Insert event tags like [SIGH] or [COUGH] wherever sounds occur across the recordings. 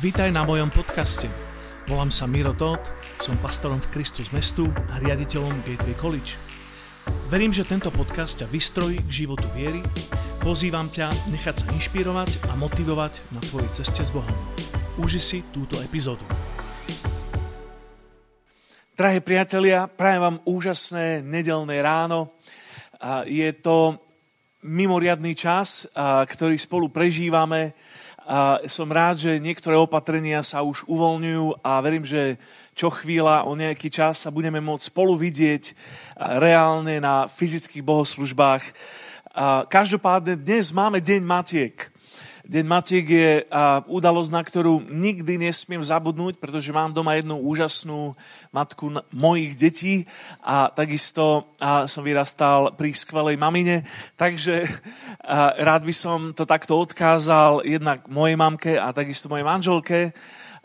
Vítaj na mojom podcaste. Volám sa Miro Todt, som pastorom v Kristus mestu a riaditeľom Gateway College. Verím, že tento podcast ťa vystrojí k životu viery, pozývam ťa nechať sa inšpirovať a motivovať na tvojej ceste s Bohom. Uži si túto epizódu. Drahí priatelia, prajem vám úžasné nedelné ráno. Je to mimoriadný čas, ktorý spolu prežívame a som rád, že niektoré opatrenia sa už uvoľňujú a verím, že čo chvíľa, o nejaký čas sa budeme môcť spolu vidieť reálne na fyzických bohoslužbách. Každopádne dnes máme Deň Matiek. Deň Matiek je udalosť, na ktorú nikdy nesmiem zabudnúť, pretože mám doma jednu úžasnú matku mojich detí a takisto som vyrastal pri skvelej mamine. Takže rád by som to takto odkázal jednak mojej mamke a takisto mojej manželke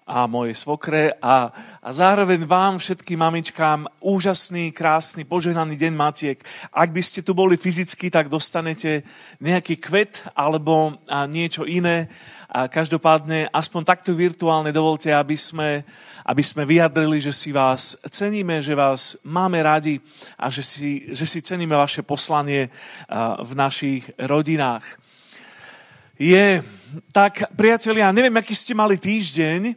a mojej svokre a, a zároveň vám všetkým mamičkám úžasný, krásny, požehnaný deň Matiek. Ak by ste tu boli fyzicky, tak dostanete nejaký kvet alebo a niečo iné. A každopádne, aspoň takto virtuálne dovolte, aby sme, aby sme vyjadrili, že si vás ceníme, že vás máme radi a že si, že si ceníme vaše poslanie v našich rodinách. Je, tak priatelia, neviem, aký ste mali týždeň,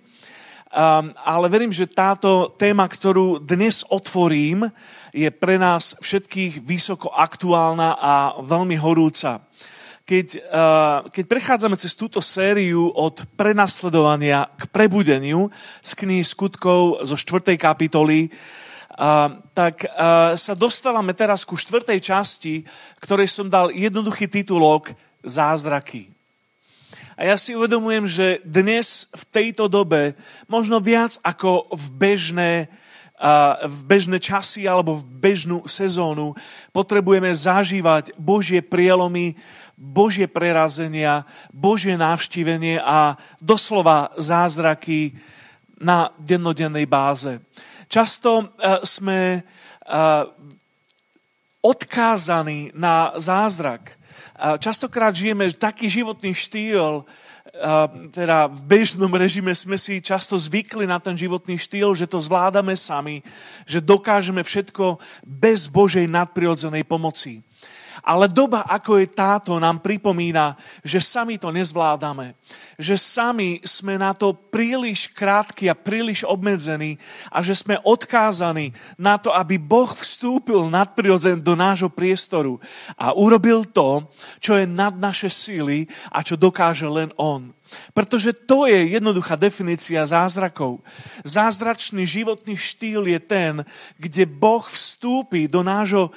Um, ale verím, že táto téma, ktorú dnes otvorím, je pre nás všetkých vysoko aktuálna a veľmi horúca. Keď, uh, keď prechádzame cez túto sériu od prenasledovania k prebudeniu z knihy skutkov zo 4. kapitoly, uh, tak uh, sa dostávame teraz ku štvrtej časti, ktorej som dal jednoduchý titulok Zázraky. A ja si uvedomujem, že dnes v tejto dobe, možno viac ako v bežné, v bežné časy alebo v bežnú sezónu, potrebujeme zažívať Božie prielomy, Božie prerazenia, Božie návštívenie a doslova zázraky na dennodennej báze. Často sme odkázaní na zázrak. Častokrát žijeme taký životný štýl, teda v bežnom režime sme si často zvykli na ten životný štýl, že to zvládame sami, že dokážeme všetko bez Božej nadprirodzenej pomoci. Ale doba, ako je táto, nám pripomína, že sami to nezvládame. Že sami sme na to príliš krátky a príliš obmedzení a že sme odkázaní na to, aby Boh vstúpil nadprirodzen do nášho priestoru a urobil to, čo je nad naše síly a čo dokáže len On. Pretože to je jednoduchá definícia zázrakov. Zázračný životný štýl je ten, kde Boh vstúpi do nášho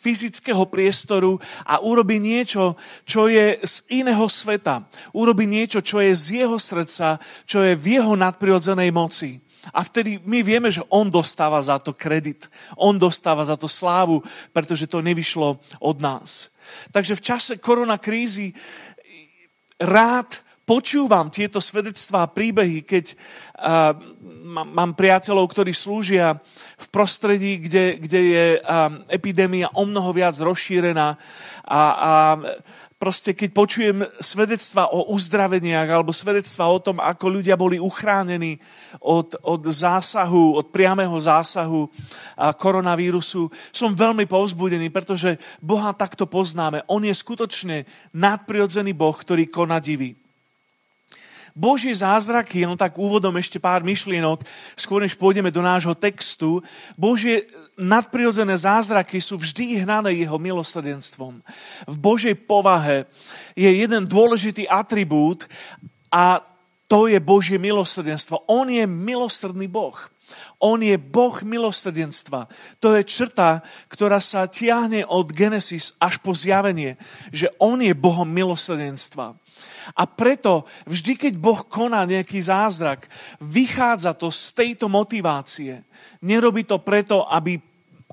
fyzického priestoru a urobi niečo, čo je z iného sveta. Urobi niečo, čo je z jeho srdca, čo je v jeho nadprirodzenej moci. A vtedy my vieme, že on dostáva za to kredit. On dostáva za to slávu, pretože to nevyšlo od nás. Takže v čase koronakrízy rád počúvam tieto svedectvá a príbehy, keď uh, mám priateľov, ktorí slúžia v prostredí, kde, kde je um, epidémia o mnoho viac rozšírená a, a proste keď počujem svedectva o uzdraveniach alebo svedectva o tom, ako ľudia boli uchránení od, od zásahu, od priamého zásahu koronavírusu, som veľmi povzbudený, pretože Boha takto poznáme. On je skutočne nadprirodzený Boh, ktorý koná divy. Božie zázraky, no tak úvodom ešte pár myšlienok, skôr než pôjdeme do nášho textu, Božie nadprirodzené zázraky sú vždy hnané jeho milosrdenstvom. V Božej povahe je jeden dôležitý atribút a to je Božie milosrdenstvo. On je milosrdný Boh. On je Boh milosrdenstva. To je črta, ktorá sa tiahne od Genesis až po zjavenie, že On je Bohom milosrdenstva. A preto vždy, keď Boh koná nejaký zázrak, vychádza to z tejto motivácie. Nerobí to preto, aby,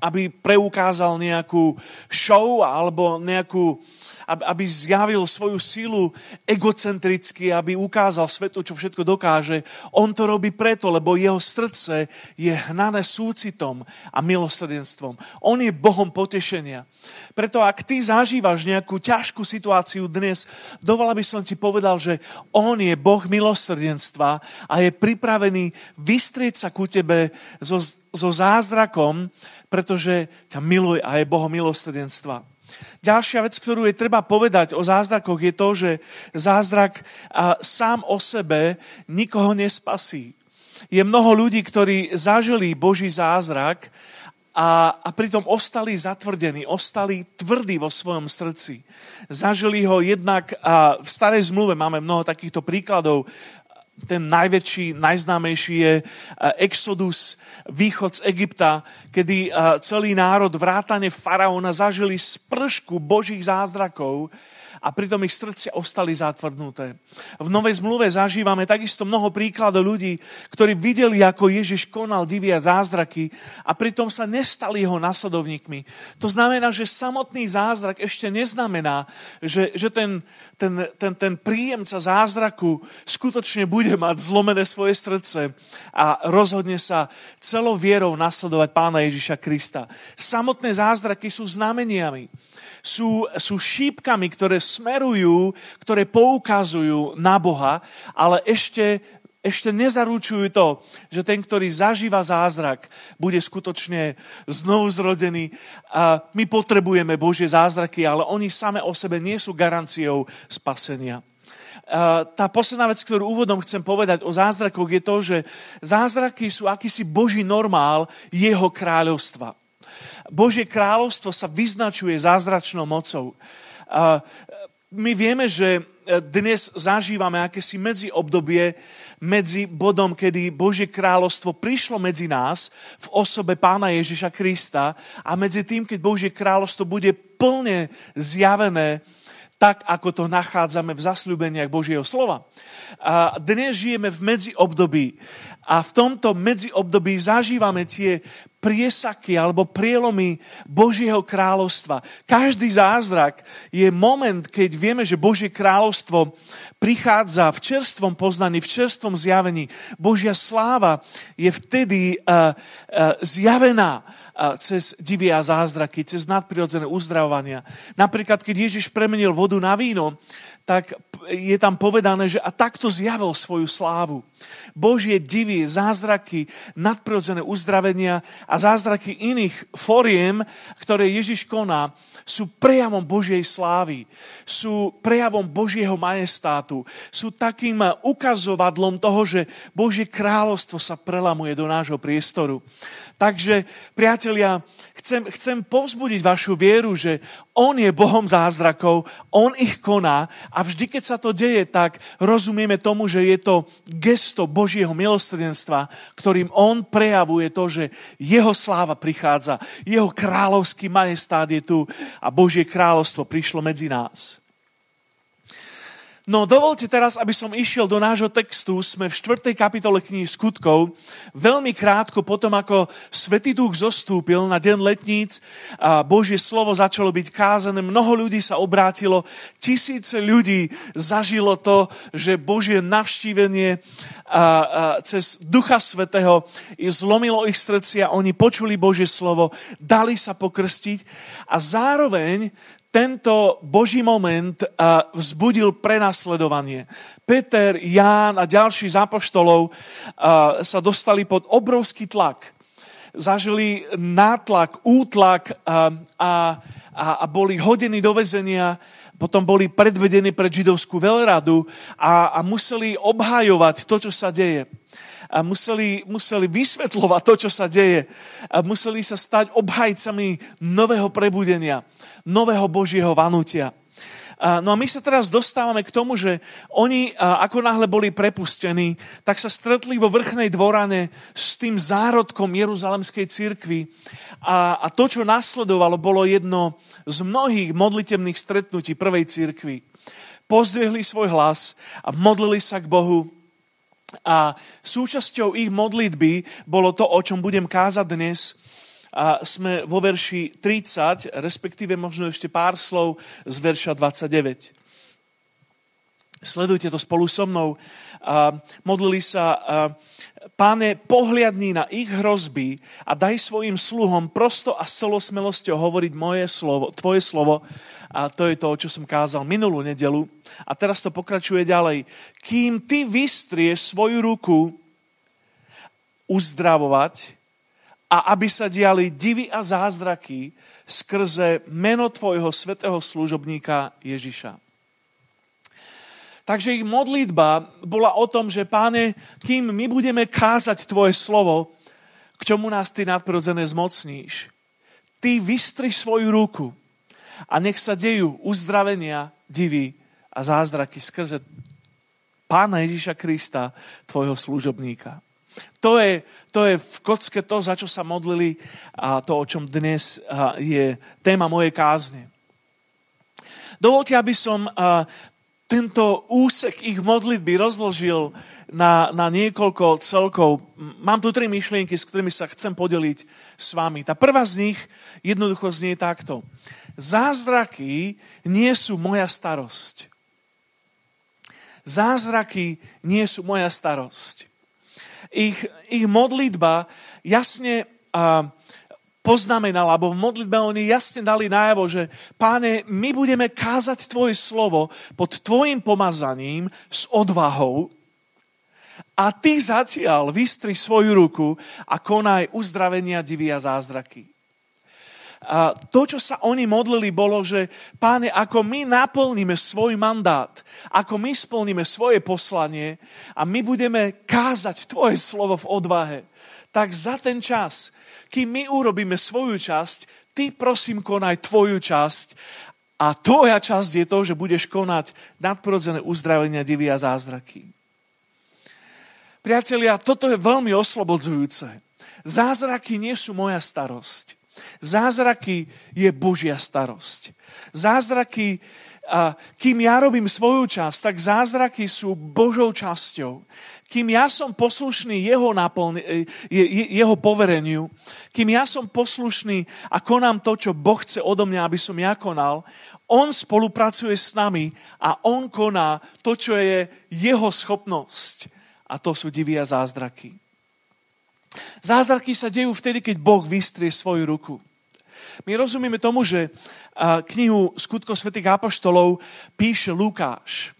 aby preukázal nejakú show alebo nejakú, aby, zjavil svoju silu egocentricky, aby ukázal svetu, čo všetko dokáže. On to robí preto, lebo jeho srdce je hnané súcitom a milosrdenstvom. On je Bohom potešenia. Preto ak ty zažívaš nejakú ťažkú situáciu dnes, dovolá by som ti povedal, že On je Boh milosrdenstva a je pripravený vystrieť sa ku tebe so, so zázrakom, pretože ťa miluje a je Bohom milosrdenstva. Ďalšia vec, ktorú je treba povedať o zázrakoch, je to, že zázrak sám o sebe nikoho nespasí. Je mnoho ľudí, ktorí zažili Boží zázrak a, a pritom ostali zatvrdení, ostali tvrdí vo svojom srdci. Zažili ho jednak, a v starej zmluve máme mnoho takýchto príkladov, ten najväčší, najznámejší je Exodus, východ z Egypta, kedy celý národ vrátane faraóna zažili spršku božích zázrakov, a pritom ich srdcia ostali zatvrdnuté. V Novej zmluve zažívame takisto mnoho príkladov ľudí, ktorí videli, ako Ježiš konal divia zázraky a pritom sa nestali jeho nasledovníkmi. To znamená, že samotný zázrak ešte neznamená, že, že ten, ten, ten, ten príjemca zázraku skutočne bude mať zlomené svoje srdce a rozhodne sa celou vierou nasledovať pána Ježiša Krista. Samotné zázraky sú znameniami sú, sú šípkami, ktoré smerujú, ktoré poukazujú na Boha, ale ešte, ešte nezaručujú to, že ten, ktorý zažíva zázrak, bude skutočne znovu zrodený. A my potrebujeme Božie zázraky, ale oni same o sebe nie sú garanciou spasenia. Tá posledná vec, ktorú úvodom chcem povedať o zázrakoch, je to, že zázraky sú akýsi Boží normál jeho kráľovstva. Božie kráľovstvo sa vyznačuje zázračnou mocou. My vieme, že dnes zažívame akési medzi obdobie, medzi bodom, kedy Božie kráľovstvo prišlo medzi nás v osobe pána Ježiša Krista a medzi tým, keď Božie kráľovstvo bude plne zjavené tak, ako to nachádzame v zasľúbeniach Božieho slova. A dnes žijeme v medziobdobí a v tomto medziobdobí zažívame tie priesaky alebo prielomy Božieho kráľovstva. Každý zázrak je moment, keď vieme, že Božie kráľovstvo prichádza v čerstvom poznaní, v čerstvom zjavení. Božia sláva je vtedy uh, uh, zjavená uh, cez divie a zázraky, cez nadprirodzené uzdravovania. Napríklad, keď Ježiš premenil vodu na víno, tak je tam povedané, že a takto zjavil svoju slávu. Božie divy, zázraky, nadprirodzené uzdravenia a zázraky iných foriem, ktoré Ježiš koná, sú prejavom Božej slávy, sú prejavom Božieho majestátu, sú takým ukazovadlom toho, že Božie kráľovstvo sa prelamuje do nášho priestoru. Takže, priatelia, chcem, chcem povzbudiť vašu vieru, že On je Bohom zázrakov, On ich koná a vždy, keď sa to deje, tak rozumieme tomu, že je to gesto Božieho milostredenstva, ktorým On prejavuje to, že Jeho sláva prichádza, Jeho kráľovský majestát je tu a Božie kráľovstvo prišlo medzi nás. No dovolte teraz, aby som išiel do nášho textu. Sme v 4. kapitole knihy skutkov. Veľmi krátko potom, ako Svetý Duch zostúpil na deň letníc a Božie slovo začalo byť kázané, mnoho ľudí sa obrátilo, tisíce ľudí zažilo to, že Božie navštívenie a, a, cez Ducha Svetého zlomilo ich srdcia, oni počuli Božie slovo, dali sa pokrstiť a zároveň tento Boží moment vzbudil prenasledovanie. Peter, Ján a ďalší z apoštolov sa dostali pod obrovský tlak. Zažili nátlak, útlak a, a, a boli hodení do vezenia, potom boli predvedení pred židovskú veľradu a, a museli obhajovať to, čo sa deje a museli, museli vysvetľovať to, čo sa deje. A museli sa stať obhajcami nového prebudenia nového Božieho vanutia. No a my sa teraz dostávame k tomu, že oni, ako náhle boli prepustení, tak sa stretli vo vrchnej dvorane s tým zárodkom Jeruzalemskej cirkvi. A, a to, čo nasledovalo, bolo jedno z mnohých modlitebných stretnutí prvej cirkvi. Pozdvihli svoj hlas a modlili sa k Bohu. A súčasťou ich modlitby bolo to, o čom budem kázať dnes, a sme vo verši 30, respektíve možno ešte pár slov z verša 29. Sledujte to spolu so mnou. A modlili sa, a, páne, pohliadni na ich hrozby a daj svojim sluhom prosto a celosmelosťou hovoriť moje slovo, tvoje slovo. A to je to, čo som kázal minulú nedelu. A teraz to pokračuje ďalej. Kým ty vystrieš svoju ruku uzdravovať a aby sa diali divy a zázraky skrze meno tvojho svetého služobníka Ježiša. Takže ich modlitba bola o tom, že páne, kým my budeme kázať tvoje slovo, k čomu nás ty nadprirodzené zmocníš, ty vystriš svoju ruku a nech sa dejú uzdravenia, divy a zázraky skrze pána Ježiša Krista, tvojho služobníka. To je, to je v kocke to, za čo sa modlili a to, o čom dnes je téma mojej kázne. Dovolte, aby som tento úsek ich modlitby rozložil na, na niekoľko celkov. Mám tu tri myšlienky, s ktorými sa chcem podeliť s vami. Tá prvá z nich jednoducho znie takto. Zázraky nie sú moja starosť. Zázraky nie sú moja starosť. Ich, ich modlitba jasne uh, poznamenal, alebo v modlitbe oni jasne dali najavo, že páne, my budeme kázať tvoje slovo pod tvojim pomazaním s odvahou a ty zatiaľ vystri svoju ruku a konaj uzdravenia, divy a zázraky. A to, čo sa oni modlili, bolo, že páne, ako my naplníme svoj mandát, ako my splníme svoje poslanie a my budeme kázať tvoje slovo v odvahe, tak za ten čas kým my urobíme svoju časť, ty prosím konaj tvoju časť a tvoja časť je to, že budeš konať nadprirodzené uzdravenia, divy a zázraky. Priatelia, toto je veľmi oslobodzujúce. Zázraky nie sú moja starosť. Zázraky je Božia starosť. Zázraky, kým ja robím svoju časť, tak zázraky sú Božou časťou kým ja som poslušný jeho, naplne, jeho povereniu, kým ja som poslušný a konám to, čo Boh chce odo mňa, aby som ja konal, on spolupracuje s nami a on koná to, čo je jeho schopnosť. A to sú divy a zázraky. Zázraky sa dejú vtedy, keď Boh vystrie svoju ruku. My rozumieme tomu, že knihu Skutko svätých apoštolov píše Lukáš.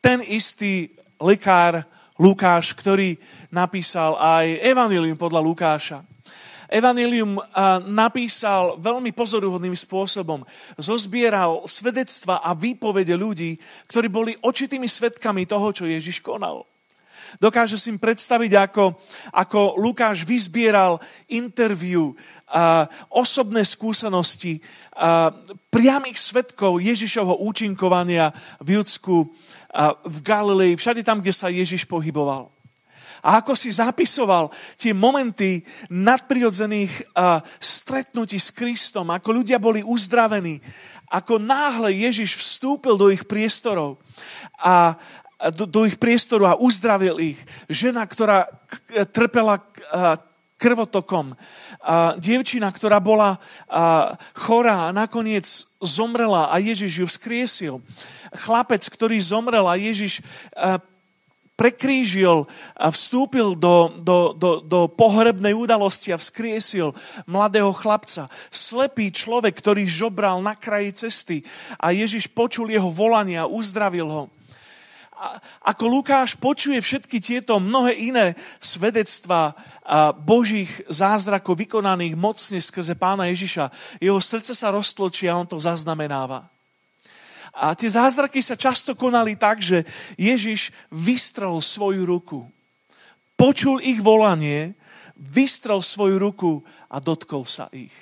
Ten istý lekár, Lukáš, ktorý napísal aj Evangelium podľa Lukáša. Evangelium napísal veľmi pozoruhodným spôsobom. Zozbieral svedectva a výpovede ľudí, ktorí boli očitými svetkami toho, čo Ježiš konal. Dokáže si predstaviť, ako, ako Lukáš vyzbieral interviu, a osobné skúsenosti a priamých svetkov Ježišovho účinkovania v Judsku v Galilei, všade tam, kde sa Ježiš pohyboval. A ako si zapisoval tie momenty nadprirodzených stretnutí s Kristom, ako ľudia boli uzdravení, ako náhle Ježiš vstúpil do ich priestorov a do, do ich priestoru a uzdravil ich. Žena, ktorá trpela krvotokom, a dievčina, ktorá bola chorá a nakoniec zomrela a Ježiš ju vzkriesil chlapec, ktorý zomrel a Ježiš eh, prekrížil a vstúpil do, do, do, do pohrebnej udalosti a vzkriesil mladého chlapca. Slepý človek, ktorý žobral na kraji cesty a Ježiš počul jeho volanie a uzdravil ho. Ako Lukáš počuje všetky tieto mnohé iné svedectvá Božích zázrakov vykonaných mocne skrze pána Ježiša, jeho srdce sa roztločí a on to zaznamenáva. A tie zázraky sa často konali tak, že Ježiš vystrel svoju ruku. Počul ich volanie, vystrel svoju ruku a dotkol sa ich.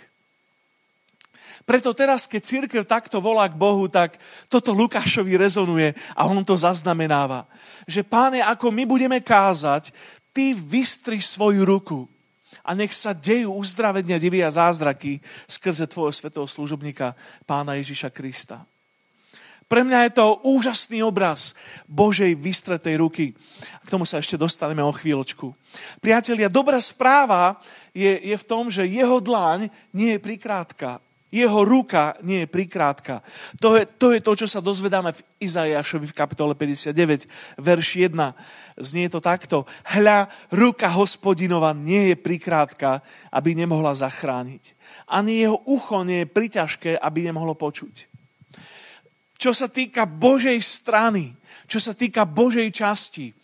Preto teraz, keď církev takto volá k Bohu, tak toto Lukášovi rezonuje a on to zaznamenáva. Že páne, ako my budeme kázať, ty vystri svoju ruku a nech sa dejú uzdravenia, divy a zázraky skrze tvojho svetého služobníka, pána Ježiša Krista. Pre mňa je to úžasný obraz Božej vystretej ruky. K tomu sa ešte dostaneme o chvíľočku. Priatelia, dobrá správa je, je v tom, že jeho dlaň nie je prikrátka. Jeho ruka nie je prikrátka. To je, to je to, čo sa dozvedáme v Izajašovi v kapitole 59, verš 1. Znie to takto. Hľa, ruka hospodinova nie je prikrátka, aby nemohla zachrániť. Ani jeho ucho nie je priťažké, aby nemohlo počuť. Čo sa týka Božej strany, čo sa týka Božej časti,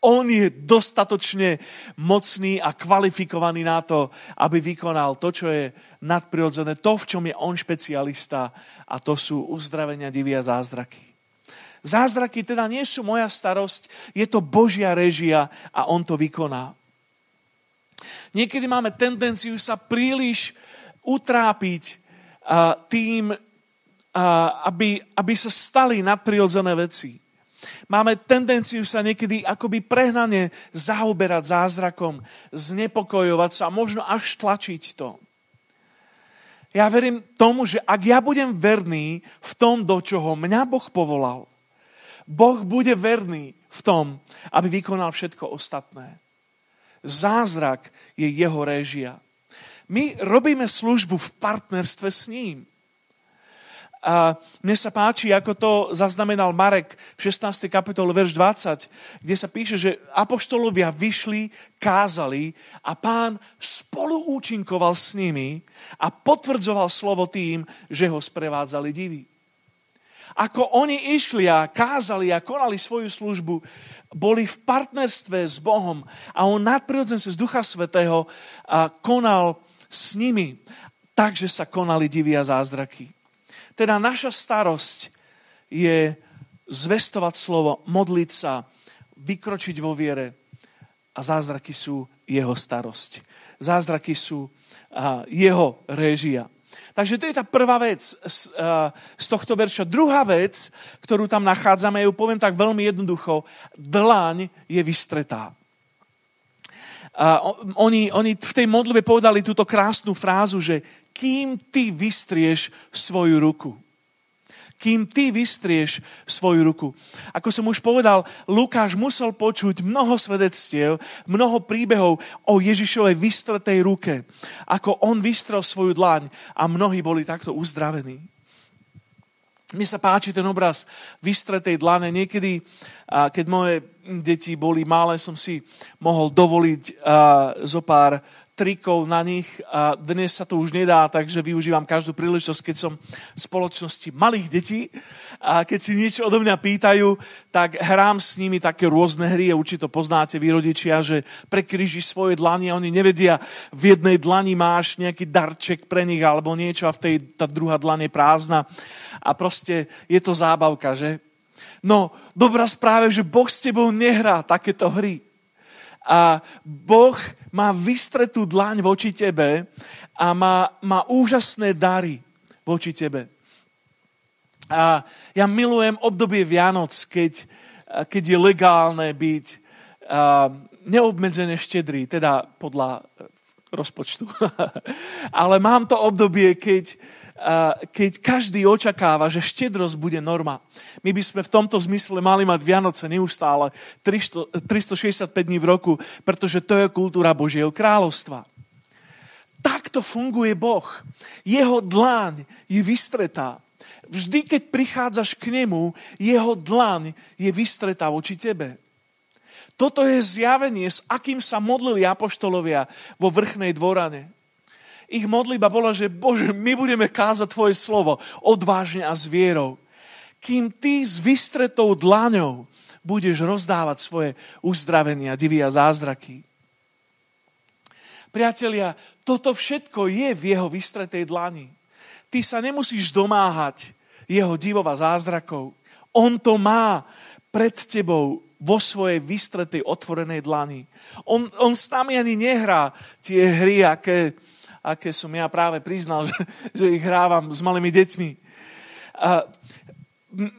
on je dostatočne mocný a kvalifikovaný na to, aby vykonal to, čo je nadprirodzené, to, v čom je on špecialista a to sú uzdravenia, divy a zázraky. Zázraky teda nie sú moja starosť, je to Božia režia a on to vykoná. Niekedy máme tendenciu sa príliš utrápiť tým, aby, aby sa stali nadprirodzené veci. Máme tendenciu sa niekedy akoby prehnane zaoberať zázrakom, znepokojovať sa a možno až tlačiť to. Ja verím tomu, že ak ja budem verný v tom, do čoho mňa Boh povolal, Boh bude verný v tom, aby vykonal všetko ostatné. Zázrak je jeho réžia. My robíme službu v partnerstve s ním. A mne sa páči, ako to zaznamenal Marek v 16. kapitole, verš 20, kde sa píše, že apoštolovia vyšli, kázali a pán spolu účinkoval s nimi a potvrdzoval slovo tým, že ho sprevádzali divy. Ako oni išli a kázali a konali svoju službu, boli v partnerstve s Bohom a on nadprirodzene z Ducha Svetého konal s nimi, takže sa konali divy a zázraky. Teda naša starosť je zvestovať slovo, modliť sa, vykročiť vo viere a zázraky sú jeho starosť. Zázraky sú jeho réžia. Takže to je tá prvá vec z, uh, z tohto verša. Druhá vec, ktorú tam nachádzame, ju poviem tak veľmi jednoducho, dlaň je vystretá. Uh, oni, oni v tej modlitbe povedali túto krásnu frázu, že kým ty vystrieš svoju ruku. Kým ty vystrieš svoju ruku. Ako som už povedal, Lukáš musel počuť mnoho svedectiev, mnoho príbehov o Ježišovej vystretej ruke. Ako on vystrel svoju dlaň a mnohí boli takto uzdravení. Mne sa páči ten obraz vystretej dlane. Niekedy, keď moje deti boli malé, som si mohol dovoliť zo pár trikov na nich a dnes sa to už nedá, takže využívam každú príležitosť, keď som v spoločnosti malých detí a keď si niečo odo mňa pýtajú, tak hrám s nimi také rôzne hry. A určite poznáte vy rodičia, že prekryžíš svoje dlani a oni nevedia, v jednej dlani máš nejaký darček pre nich alebo niečo a v tej tá druhá dlan je prázdna. A proste je to zábavka, že? No, dobrá správa, že Boh s tebou nehrá takéto hry a Boh má vystretú dlaň voči tebe a má, má úžasné dary voči tebe. A ja milujem obdobie Vianoc, keď, keď je legálne byť neobmedzené štedrý, teda podľa rozpočtu. [LAUGHS] Ale mám to obdobie, keď, keď každý očakáva, že štedrosť bude norma. My by sme v tomto zmysle mali mať Vianoce neustále 300, 365 dní v roku, pretože to je kultúra Božieho kráľovstva. Takto funguje Boh. Jeho dláň je vystretá. Vždy, keď prichádzaš k nemu, jeho dlaň je vystretá voči tebe. Toto je zjavenie, s akým sa modlili apoštolovia vo vrchnej dvorane ich modliba bola, že Bože, my budeme kázať Tvoje slovo odvážne a s vierou. Kým Ty s vystretou dlaňou budeš rozdávať svoje uzdravenia, divy a zázraky. Priatelia, toto všetko je v jeho vystretej dlani. Ty sa nemusíš domáhať jeho divov zázrakov. On to má pred tebou vo svojej vystretej otvorenej dlani. On, on s nami ani nehrá tie hry, aké aké som ja práve priznal, [LAUGHS] že, že ich hrávam s malými deťmi. A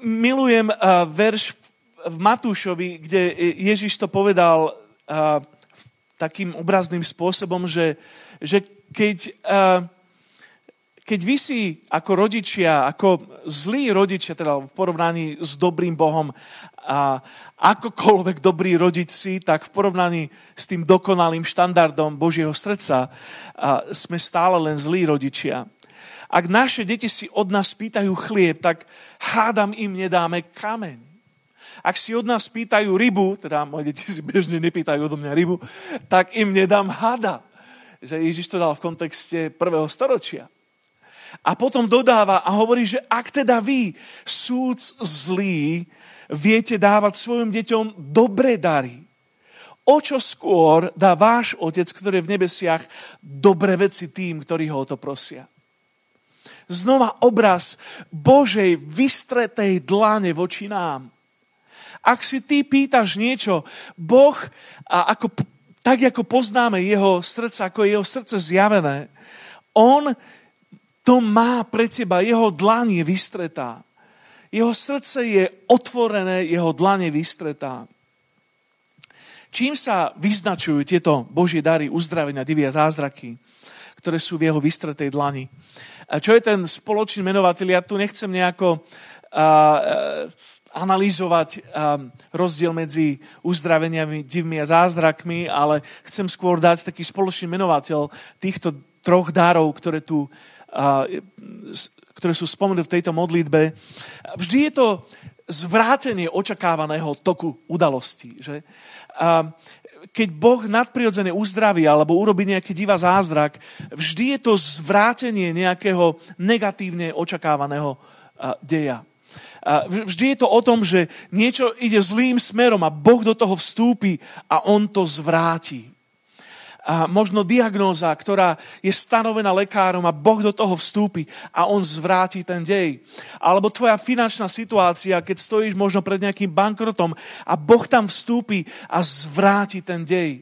milujem verš v Matúšovi, kde Ježiš to povedal takým obrazným spôsobom, že, že keď, keď vy si ako rodičia, ako zlí rodičia, teda v porovnaní s dobrým Bohom, a akokoľvek dobrý rodič si, tak v porovnaní s tým dokonalým štandardom Božieho srdca a sme stále len zlí rodičia. Ak naše deti si od nás pýtajú chlieb, tak hádam im nedáme kameň. Ak si od nás pýtajú rybu, teda moje deti si bežne nepýtajú odo mňa rybu, tak im nedám hada. Že Ježiš to dal v kontexte prvého storočia. A potom dodáva a hovorí, že ak teda vy, súd zlý, viete dávať svojim deťom dobré dary, o čo skôr dá váš Otec, ktorý je v nebesiach, dobré veci tým, ktorí ho o to prosia. Znova obraz Božej vystretej dlane voči nám. Ak si ty pýtaš niečo, Boh, a ako, tak ako poznáme jeho srdce, ako je jeho srdce zjavené, on to má pre teba, jeho dlan je vystretá. Jeho srdce je otvorené, jeho dlane vystretá. Čím sa vyznačujú tieto Božie dary uzdravenia, divia zázraky, ktoré sú v jeho vystretej dlani? A čo je ten spoločný menovateľ? Ja tu nechcem nejako uh, analyzovať um, rozdiel medzi uzdraveniami, divmi a zázrakmi, ale chcem skôr dať taký spoločný menovateľ týchto troch darov, ktoré tu uh, ktoré sú spomenuté v tejto modlitbe, vždy je to zvrátenie očakávaného toku udalostí. Že? A keď Boh nadprirodzene uzdraví alebo urobí nejaký divá zázrak, vždy je to zvrátenie nejakého negatívne očakávaného deja. Vždy je to o tom, že niečo ide zlým smerom a Boh do toho vstúpi a on to zvráti možno diagnóza, ktorá je stanovená lekárom a Boh do toho vstúpi a on zvráti ten dej. Alebo tvoja finančná situácia, keď stojíš možno pred nejakým bankrotom a Boh tam vstúpi a zvráti ten dej.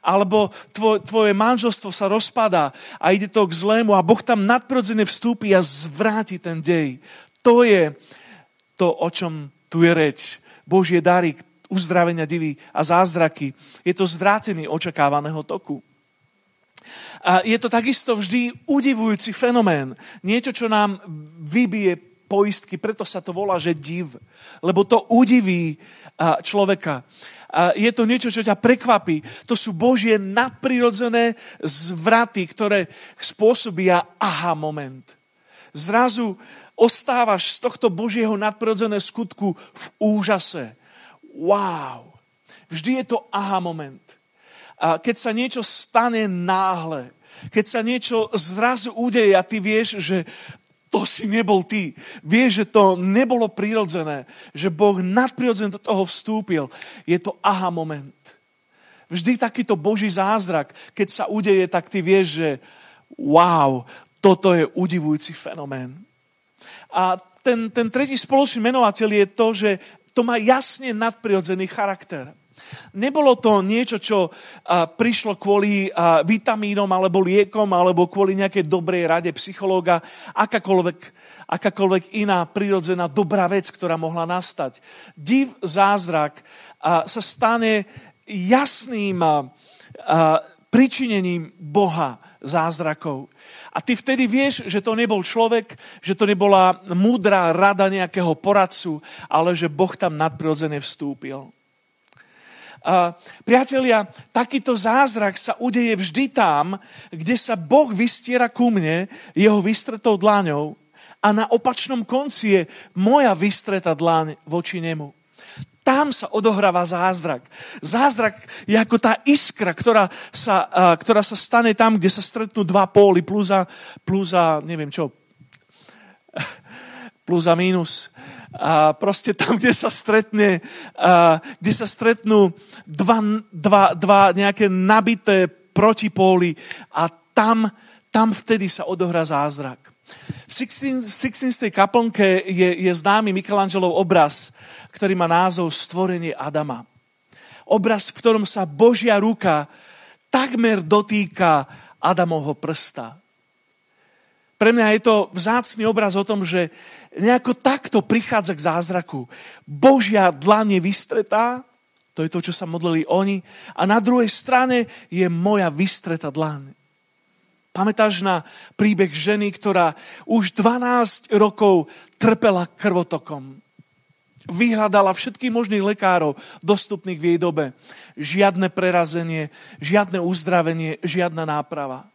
Alebo tvoj, tvoje manželstvo sa rozpadá a ide to k zlému a Boh tam nadprirodzene vstúpi a zvráti ten dej. To je to, o čom tu je reč. Božie dary, uzdravenia divy a zázraky. Je to zvrátený očakávaného toku. A je to takisto vždy udivujúci fenomén. Niečo, čo nám vybije poistky, preto sa to volá, že div. Lebo to udiví človeka. A je to niečo, čo ťa prekvapí. To sú Božie nadprirodzené zvraty, ktoré spôsobia aha moment. Zrazu ostávaš z tohto Božieho nadprirodzené skutku v úžase wow. Vždy je to aha moment. A keď sa niečo stane náhle, keď sa niečo zrazu udeje a ty vieš, že to si nebol ty. Vieš, že to nebolo prirodzené, že Boh nadprirodzene do toho vstúpil. Je to aha moment. Vždy takýto Boží zázrak, keď sa udeje, tak ty vieš, že wow, toto je udivujúci fenomén. A ten, ten tretí spoločný menovateľ je to, že to má jasne nadprirodzený charakter. Nebolo to niečo, čo prišlo kvôli vitamínom alebo liekom alebo kvôli nejakej dobrej rade psychológa, akákoľvek, akákoľvek iná prirodzená dobrá vec, ktorá mohla nastať. Div, zázrak sa stane jasným pričinením Boha zázrakov. A ty vtedy vieš, že to nebol človek, že to nebola múdra rada nejakého poradcu, ale že Boh tam nadprirodzene vstúpil. A, priatelia, takýto zázrak sa udeje vždy tam, kde sa Boh vystiera ku mne jeho vystretou dlaňou a na opačnom konci je moja vystretá dlaň voči nemu tam sa odohráva zázrak. Zázrak je ako tá iskra, ktorá sa, ktorá sa stane tam, kde sa stretnú dva póly, plus a, plus a neviem čo, [LAUGHS] plus a mínus. A proste tam, kde sa stretne, a, kde sa stretnú dva, dva, dva nejaké nabité protipóly a tam, tam vtedy sa odohrá zázrak. V 16. 16. kaplnke je, je známy Michelangelov obraz, ktorý má názov Stvorenie Adama. Obraz, v ktorom sa Božia ruka takmer dotýka Adamovho prsta. Pre mňa je to vzácný obraz o tom, že nejako takto prichádza k zázraku. Božia dlan je vystretá, to je to, čo sa modlili oni, a na druhej strane je moja vystretá dlan. Pamätáš na príbeh ženy, ktorá už 12 rokov trpela krvotokom. Vyhľadala všetkých možných lekárov dostupných v jej dobe. Žiadne prerazenie, žiadne uzdravenie, žiadna náprava.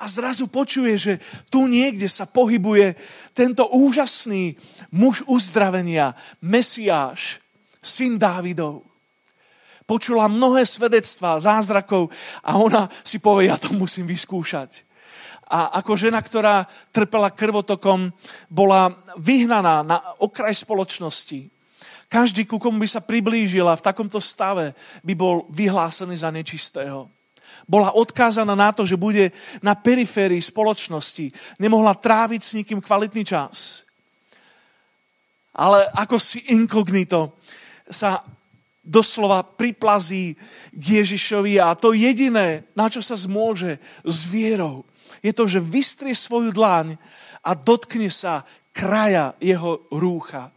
A zrazu počuje, že tu niekde sa pohybuje tento úžasný muž uzdravenia, Mesiáš, syn Dávidov. Počula mnohé svedectvá, zázrakov a ona si povie, ja to musím vyskúšať a ako žena, ktorá trpela krvotokom, bola vyhnaná na okraj spoločnosti. Každý, ku komu by sa priblížila v takomto stave, by bol vyhlásený za nečistého. Bola odkázaná na to, že bude na periférii spoločnosti. Nemohla tráviť s nikým kvalitný čas. Ale ako si inkognito sa doslova priplazí k Ježišovi a to jediné, na čo sa zmôže, s vierou, je to, že vystrie svoju dlaň a dotkne sa kraja jeho rúcha.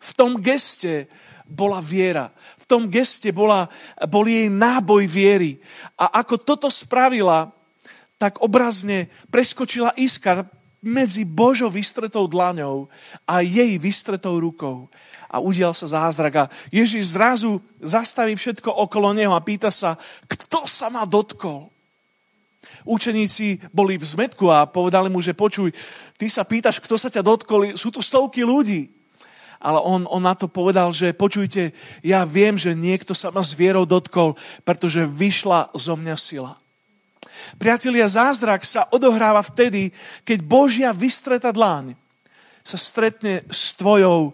V tom geste bola viera. V tom geste bola, bol jej náboj viery. A ako toto spravila, tak obrazne preskočila iskar medzi Božou vystretou dlaňou a jej vystretou rukou. A udial sa zázrak. A Ježiš zrazu zastaví všetko okolo neho a pýta sa, kto sa ma dotkol? Učeníci boli v zmetku a povedali mu, že počuj, ty sa pýtaš, kto sa ťa dotkol, sú tu stovky ľudí. Ale on, on na to povedal, že počujte, ja viem, že niekto sa ma s vierou dotkol, pretože vyšla zo mňa sila. Priatelia, zázrak sa odohráva vtedy, keď Božia vystreta dláň sa stretne s tvojou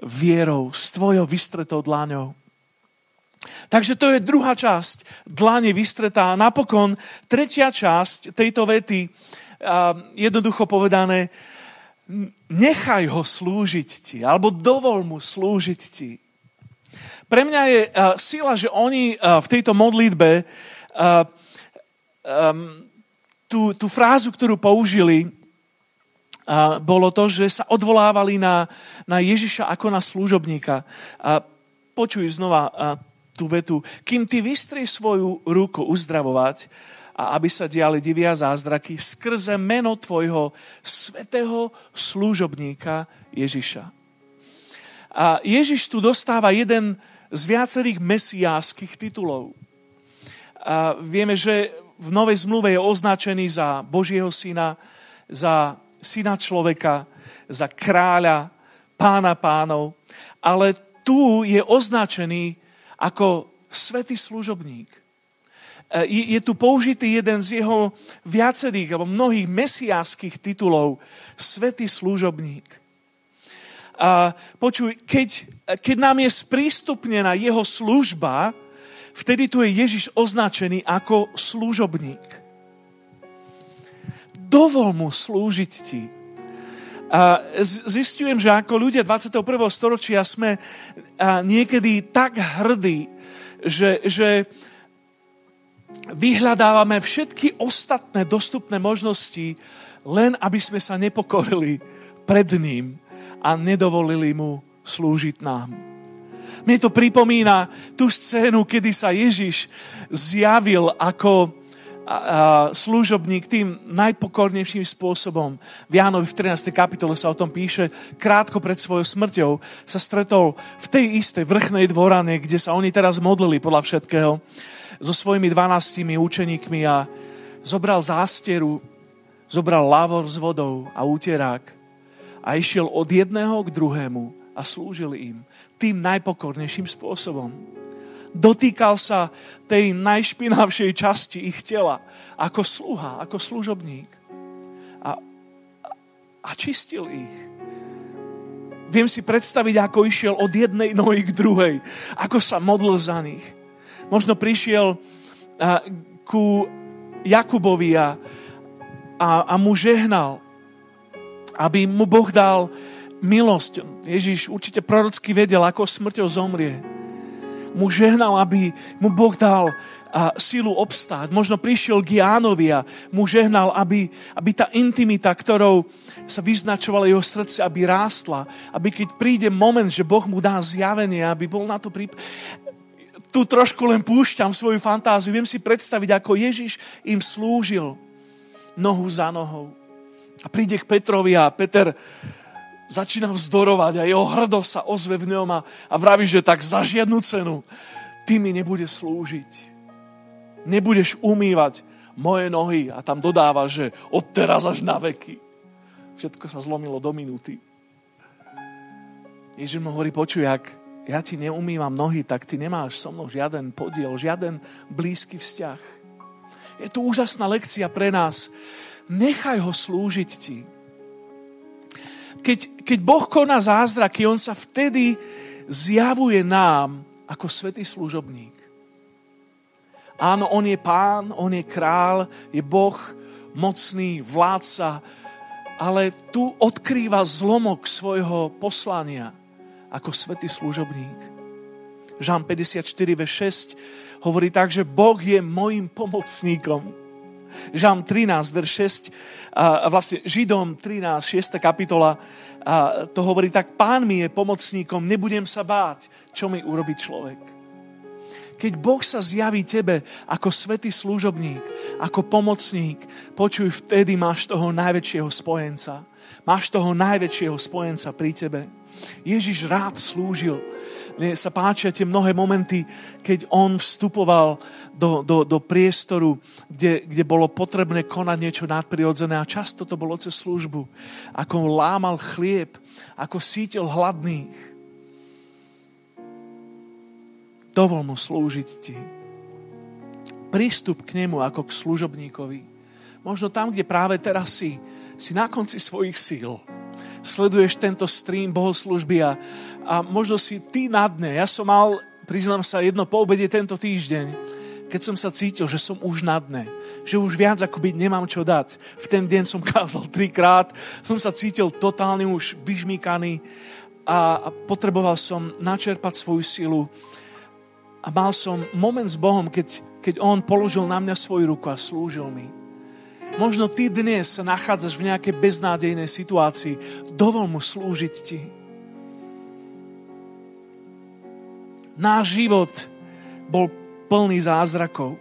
vierou, s tvojou vystretou dláňou. Takže to je druhá časť dlane vystretá. Napokon tretia časť tejto vety, jednoducho povedané, nechaj ho slúžiť ti, alebo dovol mu slúžiť ti. Pre mňa je sila, že oni v tejto modlitbe tú, tú frázu, ktorú použili, bolo to, že sa odvolávali na, na Ježiša ako na služobníka. Počuj znova tú vetu, kým ty vystrieš svoju ruku uzdravovať a aby sa diali divia zázraky skrze meno tvojho svetého služobníka Ježiša. A Ježiš tu dostáva jeden z viacerých mesiáských titulov. A vieme, že v Novej zmluve je označený za Božieho syna, za syna človeka, za kráľa, pána pánov, ale tu je označený ako svetý služobník. E, je, je tu použitý jeden z jeho viacerých alebo mnohých mesiáských titulov svetý služobník. A počuj, keď, keď nám je sprístupnená jeho služba, vtedy tu je Ježiš označený ako služobník. Dovol mu slúžiť ti. A zistujem, že ako ľudia 21. storočia sme niekedy tak hrdí, že, že vyhľadávame všetky ostatné dostupné možnosti, len aby sme sa nepokorili pred ním a nedovolili mu slúžiť nám. Mne to pripomína tú scénu, kedy sa Ježiš zjavil ako služobník tým najpokornejším spôsobom. V Jánovi v 13. kapitole sa o tom píše, krátko pred svojou smrťou sa stretol v tej istej vrchnej dvorane, kde sa oni teraz modlili podľa všetkého, so svojimi dvanáctimi učeníkmi a zobral zásteru, zobral lávor s vodou a úterák a išiel od jedného k druhému a slúžil im tým najpokornejším spôsobom dotýkal sa tej najšpinavšej časti ich tela ako sluha, ako služobník. A, a, čistil ich. Viem si predstaviť, ako išiel od jednej nohy k druhej, ako sa modlil za nich. Možno prišiel a, ku Jakubovi a, a, a mu žehnal, aby mu Boh dal milosť. Ježiš určite prorocky vedel, ako smrťou zomrie mu žehnal, aby mu Boh dal a silu obstáť. Možno prišiel k Jánovi a mu žehnal, aby, aby tá intimita, ktorou sa vyznačovala jeho srdce, aby rástla. Aby keď príde moment, že Boh mu dá zjavenie, aby bol na to prip... tu trošku len púšťam svoju fantáziu. Viem si predstaviť, ako Ježiš im slúžil nohu za nohou. A príde k Petrovi a Peter začína vzdorovať a jeho hrdosť sa ozve v ňom a, a vraví, že tak za žiadnu cenu ty mi nebude slúžiť. Nebudeš umývať moje nohy a tam dodáva, že od teraz až na veky. Všetko sa zlomilo do minúty. Ježiš mu hovorí, počuj, ak ja ti neumývam nohy, tak ty nemáš so mnou žiaden podiel, žiaden blízky vzťah. Je tu úžasná lekcia pre nás. Nechaj ho slúžiť ti. Keď, keď Boh koná zázraky, on sa vtedy zjavuje nám ako svetý služobník. Áno, on je pán, on je král, je Boh, mocný vládca, ale tu odkrýva zlomok svojho poslania ako svetý služobník. Žán 54, ve 6 hovorí tak, že Boh je mojim pomocníkom. Žán 13, verš 6, a vlastne Židom 13, 6. kapitola, a to hovorí tak, pán mi je pomocníkom, nebudem sa báť, čo mi urobí človek. Keď Boh sa zjaví tebe ako svetý služobník, ako pomocník, počuj, vtedy máš toho najväčšieho spojenca. Máš toho najväčšieho spojenca pri tebe. Ježiš rád slúžil. Mne sa páčia tie mnohé momenty, keď on vstupoval do, do, do priestoru, kde, kde bolo potrebné konať niečo nadprirodzené a často to bolo cez službu. Ako lámal chlieb, ako sítil hladných Dovol mu slúžiť ti. Prístup k nemu ako k služobníkovi. Možno tam, kde práve teraz si, si na konci svojich síl. Sleduješ tento stream bohoslužby a, a možno si ty na dne. Ja som mal, priznám sa, jedno po obede tento týždeň, keď som sa cítil, že som už na dne, že už viac akoby nemám čo dať. V ten deň som kázal trikrát, som sa cítil totálne už vyžmíkaný a, a potreboval som načerpať svoju silu a mal som moment s Bohom, keď, keď On položil na mňa svoju ruku a slúžil mi. Možno ty dnes sa nachádzaš v nejakej beznádejnej situácii. Dovol mu slúžiť ti. Náš život bol plný zázrakov.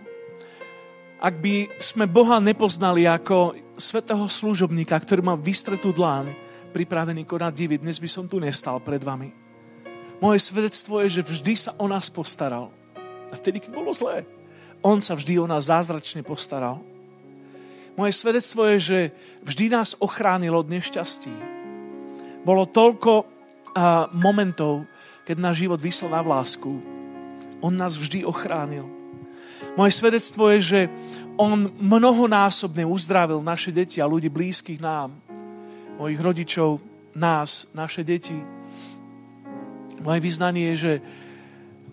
Ak by sme Boha nepoznali ako svetého služobníka, ktorý má vystretú dlán, pripravený konať divy, dnes by som tu nestal pred vami. Moje svedectvo je, že vždy sa o nás postaral. A vtedy, keď bolo zlé, on sa vždy o nás zázračne postaral. Moje svedectvo je, že vždy nás ochránil od nešťastí. Bolo toľko momentov, keď náš život vyslal na vlásku. On nás vždy ochránil. Moje svedectvo je, že on mnohonásobne uzdravil naše deti a ľudí blízkych nám. Mojich rodičov, nás, naše deti, moje vyznanie je, že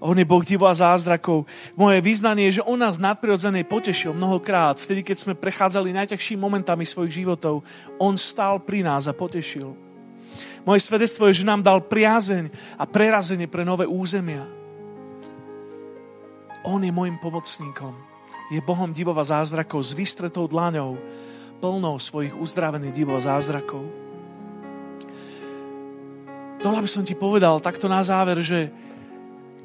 on je Boh divo a zázrakov. Moje vyznanie je, že On nás nadprirodzené potešil mnohokrát. Vtedy, keď sme prechádzali najťažšími momentami svojich životov, On stál pri nás a potešil. Moje svedectvo je, že nám dal priazeň a prerazenie pre nové územia. On je môjim pomocníkom. Je Bohom divova zázrakov s vystretou dlaňou, plnou svojich uzdravených divov zázrakov. Dole by som ti povedal takto na záver, že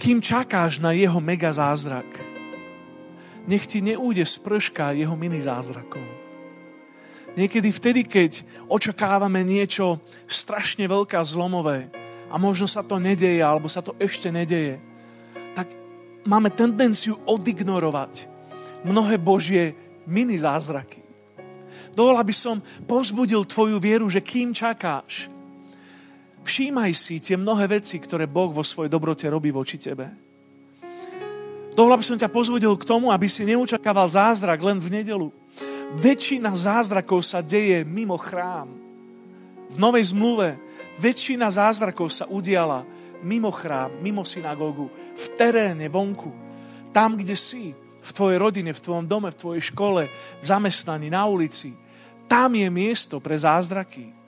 kým čakáš na jeho mega zázrak, nech ti neújde z prška jeho mini zázrakov. Niekedy vtedy, keď očakávame niečo strašne veľké a zlomové a možno sa to nedeje, alebo sa to ešte nedeje, tak máme tendenciu odignorovať mnohé Božie mini zázraky. Dovolá by som povzbudil tvoju vieru, že kým čakáš, Všímaj si tie mnohé veci, ktoré Boh vo svojej dobrote robí voči tebe. Dohľa by som ťa pozvodil k tomu, aby si neučakával zázrak len v nedelu. Väčšina zázrakov sa deje mimo chrám. V Novej zmluve väčšina zázrakov sa udiala mimo chrám, mimo synagógu, v teréne, vonku. Tam, kde si, v tvojej rodine, v tvojom dome, v tvojej škole, v zamestnaní, na ulici. Tam je miesto pre zázraky.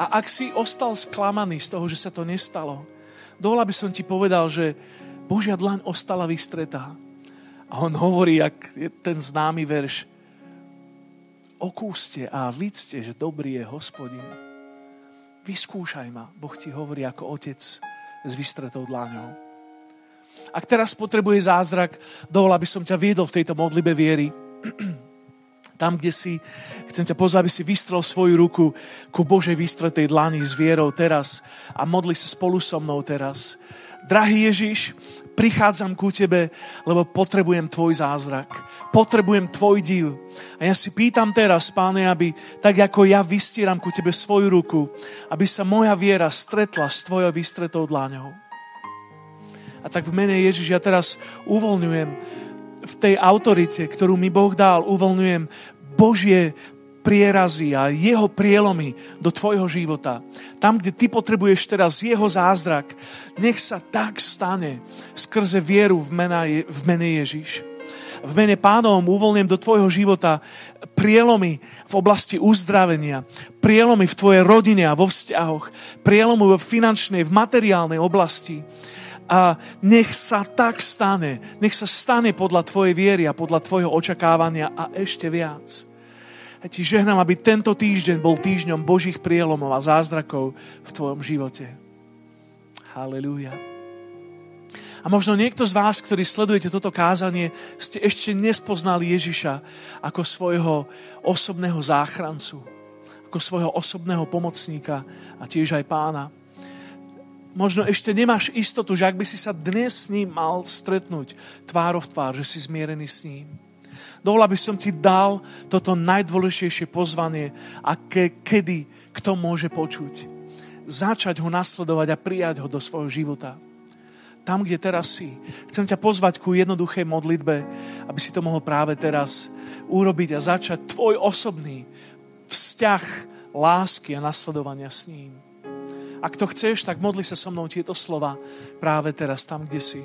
A ak si ostal sklamaný z toho, že sa to nestalo, dovola by som ti povedal, že Božia dlaň ostala vystretá. A on hovorí, jak je ten známy verš, okúste a vidzte, že dobrý je hospodin. Vyskúšaj ma, Boh ti hovorí ako otec s vystretou dlaňou. Ak teraz potrebuje zázrak, dovol, aby som ťa viedol v tejto modlibe viery. Tam, kde si, chcem ťa pozvať, aby si vystrel svoju ruku ku Božej vystretej dlani s vierou teraz a modli sa spolu so mnou teraz. Drahý Ježiš, prichádzam ku Tebe, lebo potrebujem Tvoj zázrak. Potrebujem Tvoj div. A ja si pýtam teraz, Páne, aby tak ako ja vystieram ku Tebe svoju ruku, aby sa moja viera stretla s Tvojou vystretou dlaňou. A tak v mene Ježiš ja teraz uvoľňujem v tej autorite, ktorú mi Boh dal, uvoľňujem Božie prierazy a jeho prielomy do tvojho života. Tam, kde ty potrebuješ teraz jeho zázrak, nech sa tak stane skrze vieru v, mena, v mene Ježiš. V mene pánovom uvoľním do tvojho života prielomy v oblasti uzdravenia, prielomy v tvojej rodine a vo vzťahoch, prielomy v finančnej, v materiálnej oblasti a nech sa tak stane. Nech sa stane podľa tvojej viery a podľa tvojho očakávania a ešte viac. Ja ti žehnám, aby tento týždeň bol týždňom Božích prielomov a zázrakov v tvojom živote. Halelúja. A možno niekto z vás, ktorí sledujete toto kázanie, ste ešte nespoznali Ježiša ako svojho osobného záchrancu, ako svojho osobného pomocníka a tiež aj pána možno ešte nemáš istotu, že ak by si sa dnes s ním mal stretnúť tvárov tvár, že si zmierený s ním. Dovol, aby som ti dal toto najdôležitejšie pozvanie a ke, kedy kto môže počuť. Začať ho nasledovať a prijať ho do svojho života. Tam, kde teraz si. Chcem ťa pozvať ku jednoduchej modlitbe, aby si to mohol práve teraz urobiť a začať tvoj osobný vzťah lásky a nasledovania s ním. Ak to chceš, tak modli sa so mnou tieto slova práve teraz, tam, kde si.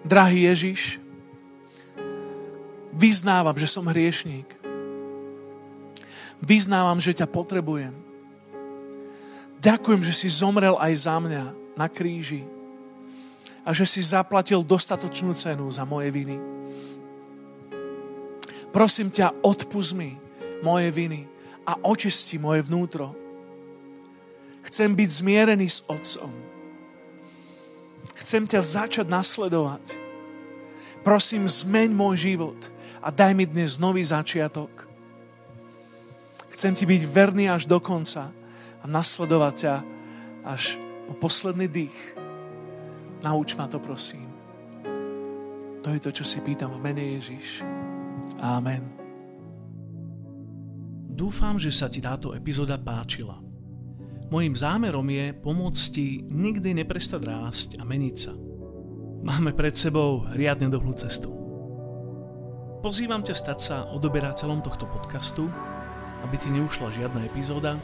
Drahý Ježiš, vyznávam, že som hriešník. Vyznávam, že ťa potrebujem. Ďakujem, že si zomrel aj za mňa na kríži a že si zaplatil dostatočnú cenu za moje viny. Prosím ťa, odpust mi moje viny a očisti moje vnútro Chcem byť zmierený s Otcom. Chcem ťa začať nasledovať. Prosím, zmeň môj život a daj mi dnes nový začiatok. Chcem ti byť verný až do konca a nasledovať ťa až po posledný dých. Nauč ma to, prosím. To je to, čo si pýtam v mene Ježiš. Amen. Dúfam, že sa ti táto epizóda páčila. Mojím zámerom je pomôcť ti nikdy neprestať rásť a meniť sa. Máme pred sebou riadne dlhú cestu. Pozývam ťa stať sa odoberateľom tohto podcastu, aby ti neušla žiadna epizóda.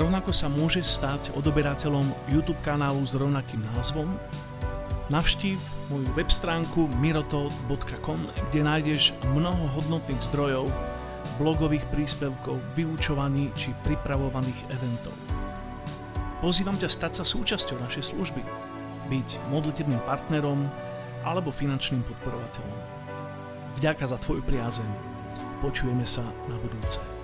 Rovnako sa môže stať odoberateľom YouTube kanálu s rovnakým názvom. Navštív moju web stránku mirotod.com, kde nájdeš mnoho hodnotných zdrojov, blogových príspevkov, vyučovaní či pripravovaných eventov. Pozývam ťa stať sa súčasťou našej služby, byť modlitebným partnerom alebo finančným podporovateľom. Vďaka za tvoju priazeň. Počujeme sa na budúce.